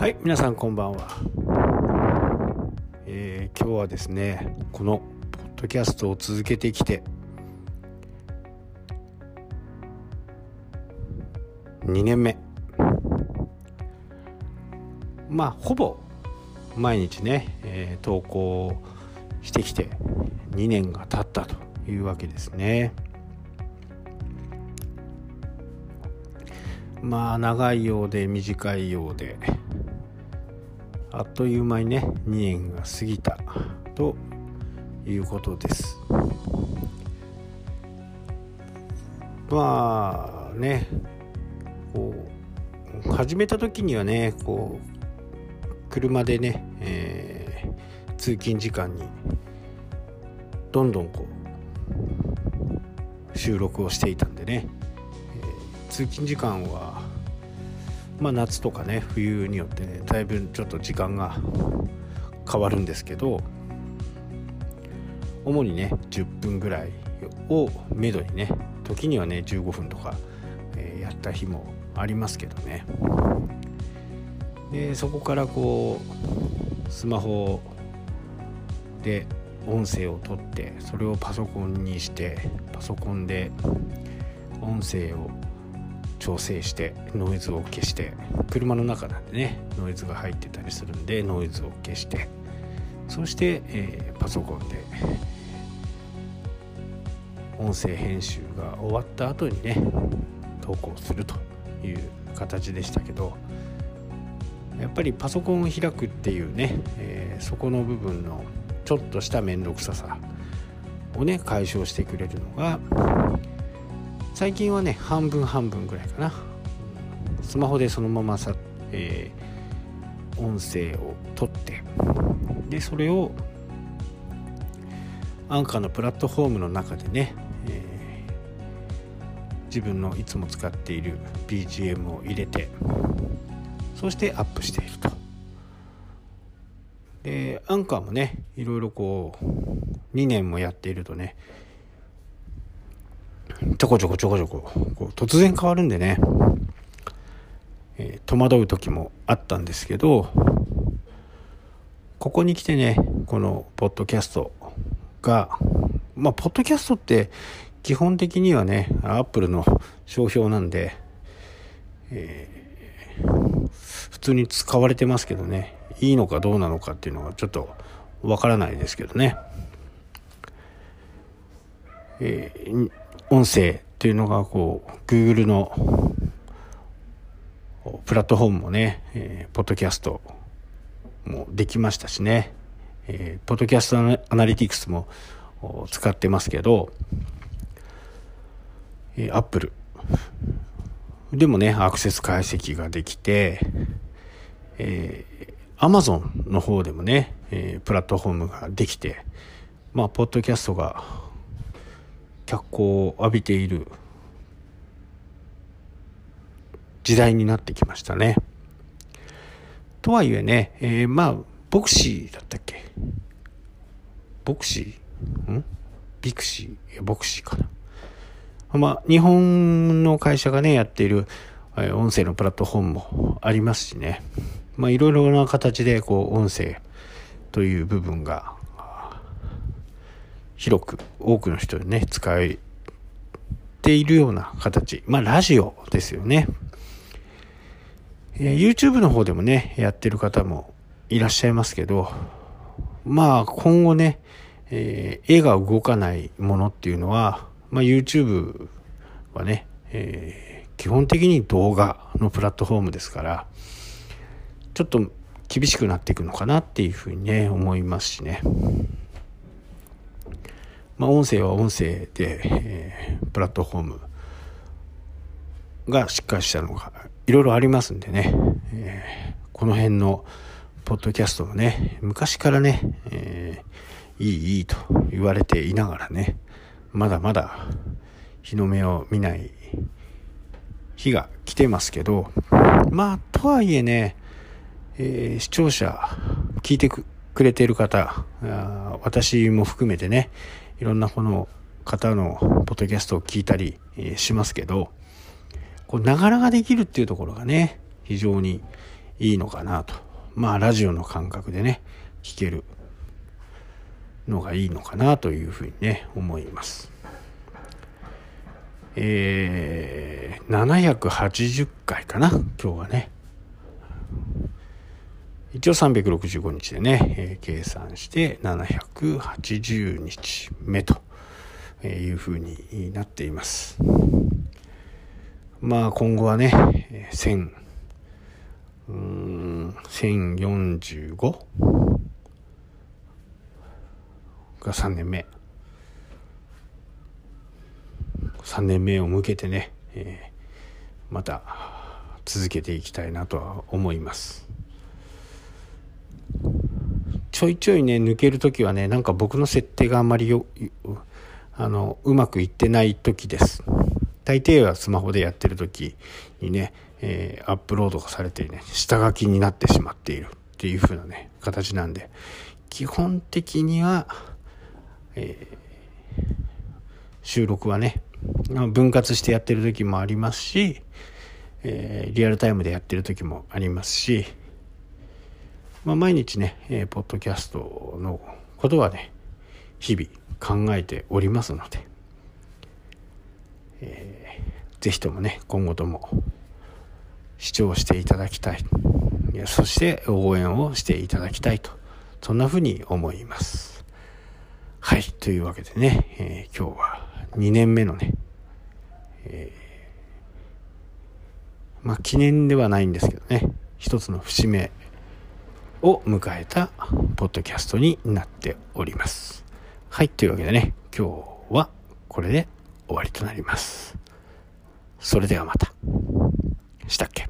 はい皆さんこんばんは、えー、今日はですねこのポッドキャストを続けてきて2年目。まあほぼ毎日ね、えー、投稿してきて2年が経ったというわけですね。まあ長いようで短いようであっという間にね2年が過ぎたということです。まあねこう始めた時にはねこう車でね、えー、通勤時間にどんどんこう収録をしていたんでね、えー、通勤時間はまあ、夏とかね冬によってねだいぶちょっと時間が変わるんですけど主にね10分ぐらいをめどにね時にはね15分とか、えー、やった日もありますけどね。でそこからこうスマホで音声を取ってそれをパソコンにしてパソコンで音声を調整してノイズを消して車の中なんでねノイズが入ってたりするんでノイズを消してそして、えー、パソコンで音声編集が終わった後にね投稿するという形でしたけどやっぱりパソコンを開くっていうね、えー、そこの部分のちょっとした面倒くささをね解消してくれるのが最近はね半分半分ぐらいかな。スマホでそのままさ、えー、音声を取ってでそれをアンカーのプラットフォームの中でね、えー、自分のいつも使っている BGM を入れてそしてアップしていると。でアンカーもねいろいろこう2年もやっているとねちょこちょこちょこちょここう突然変わるんでね、えー、戸惑う時もあったんですけどここに来てねこのポッドキャストがまあポッドキャストって基本的にはねアップルの商標なんで、えー、普通に使われてますけどねいいのかどうなのかっていうのはちょっとわからないですけどね、えー、音声っていうのがこう Google のプラットフォームもね、えー、ポッドキャストもできましたしね、えー、ポッドキャストアナリティクスも使ってますけど、えー、Apple でもね、アクセス解析ができて、えー、Amazon の方でもね、えー、プラットフォームができて、まあ、ポッドキャストが脚光を浴びている時代になってきましたね。とはいえね、えー、まあ、ボクシーだったっけ？ボクシー？ん？ビクシー、ボクシーかな。まあ、日本の会社がね、やっている、え音声のプラットフォームもありますしね。まあ、いろいろな形で、こう、音声という部分が広く多くの人にね、使えているような形。まあ、ラジオですよね。え、YouTube の方でもね、やってる方もいらっしゃいますけど、まあ、今後ね、えー、絵が動かないものっていうのは、まあ、YouTube はね、えー、基本的に動画のプラットフォームですから、ちょっと厳しくなっていくのかなっていうふうにね、思いますしね。まあ、音声は音声で、えー、プラットフォームがしっかりしたのがいろいろありますんでね、えー、この辺のポッドキャストもね、昔からね、えー、いいいいと言われていながらね、まだまだ日の目を見ない日が来てますけど、まあ、とはいえね、えー、視聴者、聞いてくくれている方、私も含めてね、いろんなこの方のポッドキャストを聞いたり、しますけど、こう、ながらができるっていうところがね、非常にいいのかなと。まあ、ラジオの感覚でね、聞けるのがいいのかなというふうにね、思います。えー、780回かな、今日はね。一応365日でね、えー、計算して780日目というふうになっています。まあ今後はね、1000、うん、1045が3年目。3年目を向けてね、えー、また続けていきたいなとは思います。ちょいちょいね抜ける時はねなんか僕の設定があんまりよあのうまくいってない時です。大抵はスマホでやってる時にね、えー、アップロードがされてね下書きになってしまっているっていう風なね形なんで基本的には、えー、収録はね分割してやってる時もありますし、えー、リアルタイムでやってる時もありますしまあ、毎日ね、えー、ポッドキャストのことはね、日々考えておりますので、えー、ぜひともね、今後とも視聴していただきたい。そして応援をしていただきたいと、そんなふうに思います。はい、というわけでね、えー、今日は2年目のね、えー、まあ記念ではないんですけどね、一つの節目を迎えたポッドキャストになっております。はい、というわけでね、今日はこれで終わりとなります。それではまた。したっけ？